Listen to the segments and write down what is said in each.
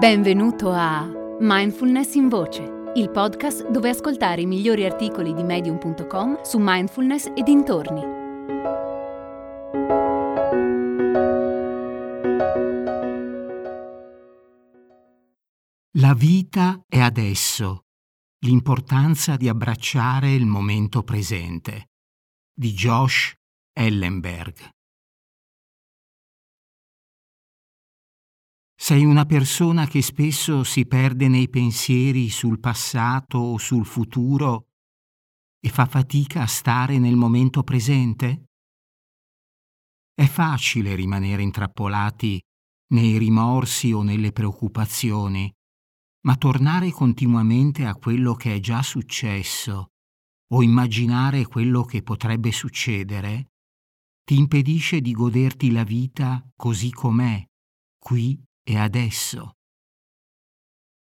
Benvenuto a Mindfulness in Voce, il podcast dove ascoltare i migliori articoli di medium.com su mindfulness e dintorni. La vita è adesso. L'importanza di abbracciare il momento presente. Di Josh Ellenberg. Sei una persona che spesso si perde nei pensieri sul passato o sul futuro e fa fatica a stare nel momento presente? È facile rimanere intrappolati nei rimorsi o nelle preoccupazioni, ma tornare continuamente a quello che è già successo o immaginare quello che potrebbe succedere ti impedisce di goderti la vita così com'è, qui e adesso.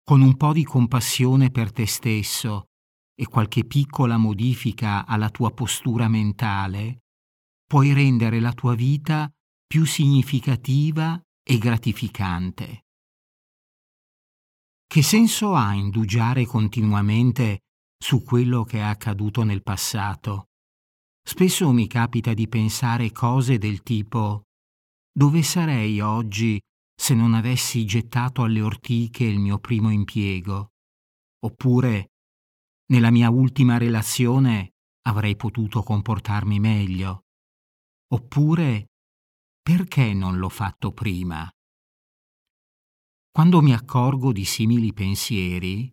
Con un po' di compassione per te stesso e qualche piccola modifica alla tua postura mentale, puoi rendere la tua vita più significativa e gratificante. Che senso ha indugiare continuamente su quello che è accaduto nel passato? Spesso mi capita di pensare cose del tipo dove sarei oggi se non avessi gettato alle ortiche il mio primo impiego, oppure nella mia ultima relazione avrei potuto comportarmi meglio, oppure perché non l'ho fatto prima? Quando mi accorgo di simili pensieri,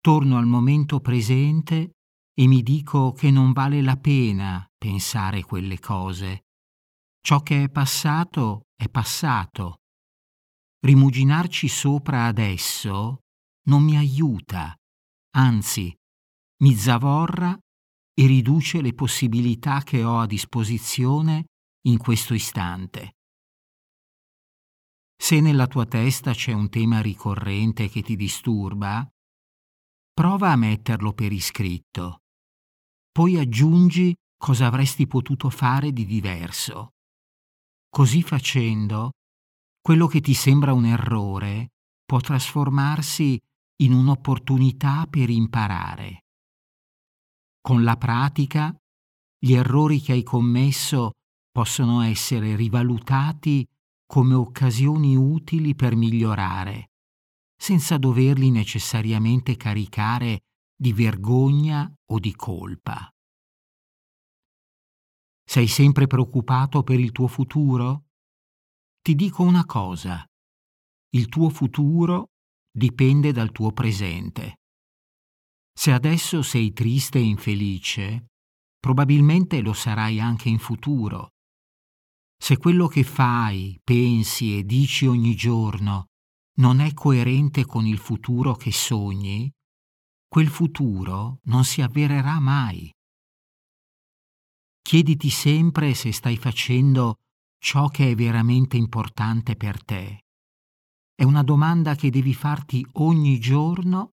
torno al momento presente e mi dico che non vale la pena pensare quelle cose. Ciò che è passato è passato rimuginarci sopra adesso non mi aiuta, anzi mi zavorra e riduce le possibilità che ho a disposizione in questo istante. Se nella tua testa c'è un tema ricorrente che ti disturba, prova a metterlo per iscritto. Poi aggiungi cosa avresti potuto fare di diverso. Così facendo quello che ti sembra un errore può trasformarsi in un'opportunità per imparare. Con la pratica, gli errori che hai commesso possono essere rivalutati come occasioni utili per migliorare, senza doverli necessariamente caricare di vergogna o di colpa. Sei sempre preoccupato per il tuo futuro? Ti dico una cosa. Il tuo futuro dipende dal tuo presente. Se adesso sei triste e infelice, probabilmente lo sarai anche in futuro. Se quello che fai, pensi e dici ogni giorno non è coerente con il futuro che sogni, quel futuro non si avvererà mai. Chiediti sempre se stai facendo ciò che è veramente importante per te? È una domanda che devi farti ogni giorno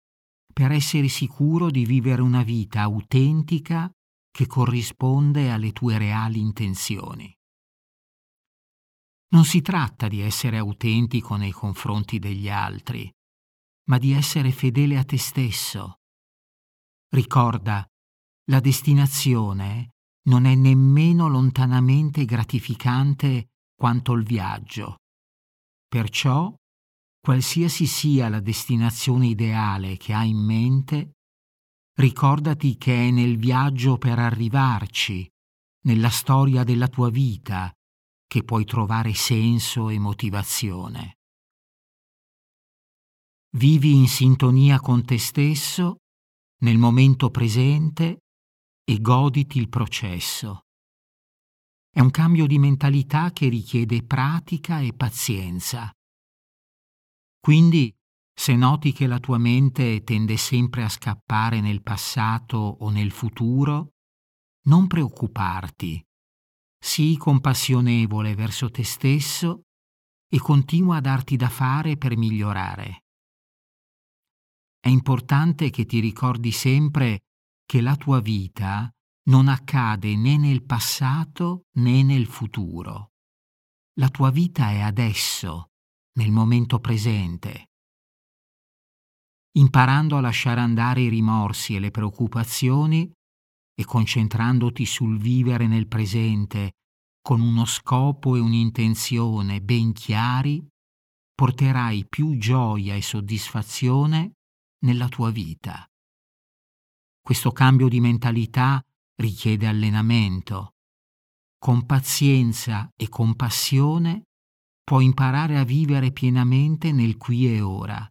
per essere sicuro di vivere una vita autentica che corrisponde alle tue reali intenzioni. Non si tratta di essere autentico nei confronti degli altri, ma di essere fedele a te stesso. Ricorda, la destinazione non è nemmeno lontanamente gratificante quanto il viaggio. Perciò, qualsiasi sia la destinazione ideale che hai in mente, ricordati che è nel viaggio per arrivarci, nella storia della tua vita, che puoi trovare senso e motivazione. Vivi in sintonia con te stesso, nel momento presente e goditi il processo. È un cambio di mentalità che richiede pratica e pazienza. Quindi, se noti che la tua mente tende sempre a scappare nel passato o nel futuro, non preoccuparti. Sii compassionevole verso te stesso e continua a darti da fare per migliorare. È importante che ti ricordi sempre che la tua vita non accade né nel passato né nel futuro. La tua vita è adesso, nel momento presente. imparando a lasciare andare i rimorsi e le preoccupazioni e concentrandoti sul vivere nel presente con uno scopo e un'intenzione ben chiari, porterai più gioia e soddisfazione nella tua vita. Questo cambio di mentalità richiede allenamento. Con pazienza e compassione puoi imparare a vivere pienamente nel qui e ora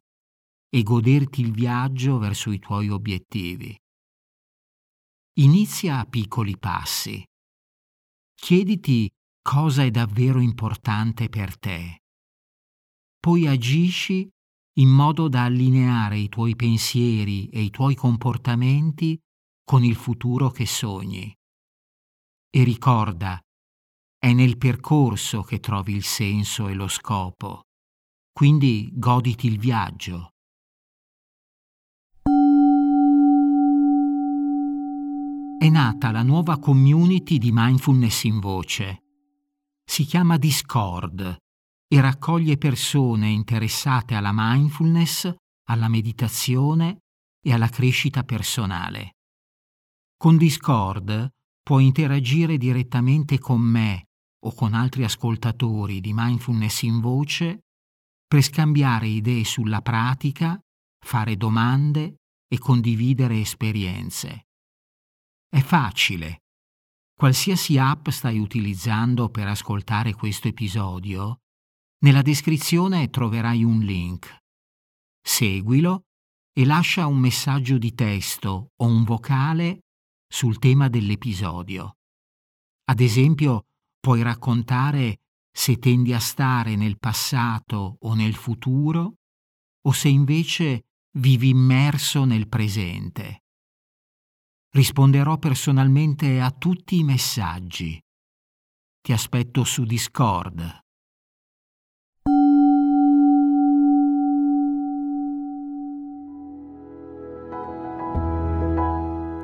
e goderti il viaggio verso i tuoi obiettivi. Inizia a piccoli passi. Chiediti cosa è davvero importante per te. Poi agisci in modo da allineare i tuoi pensieri e i tuoi comportamenti con il futuro che sogni. E ricorda, è nel percorso che trovi il senso e lo scopo, quindi goditi il viaggio. È nata la nuova community di mindfulness in voce. Si chiama Discord e raccoglie persone interessate alla mindfulness, alla meditazione e alla crescita personale. Con Discord puoi interagire direttamente con me o con altri ascoltatori di mindfulness in voce per scambiare idee sulla pratica, fare domande e condividere esperienze. È facile. Qualsiasi app stai utilizzando per ascoltare questo episodio, nella descrizione troverai un link. Seguilo e lascia un messaggio di testo o un vocale sul tema dell'episodio. Ad esempio, puoi raccontare se tendi a stare nel passato o nel futuro o se invece vivi immerso nel presente. Risponderò personalmente a tutti i messaggi. Ti aspetto su Discord.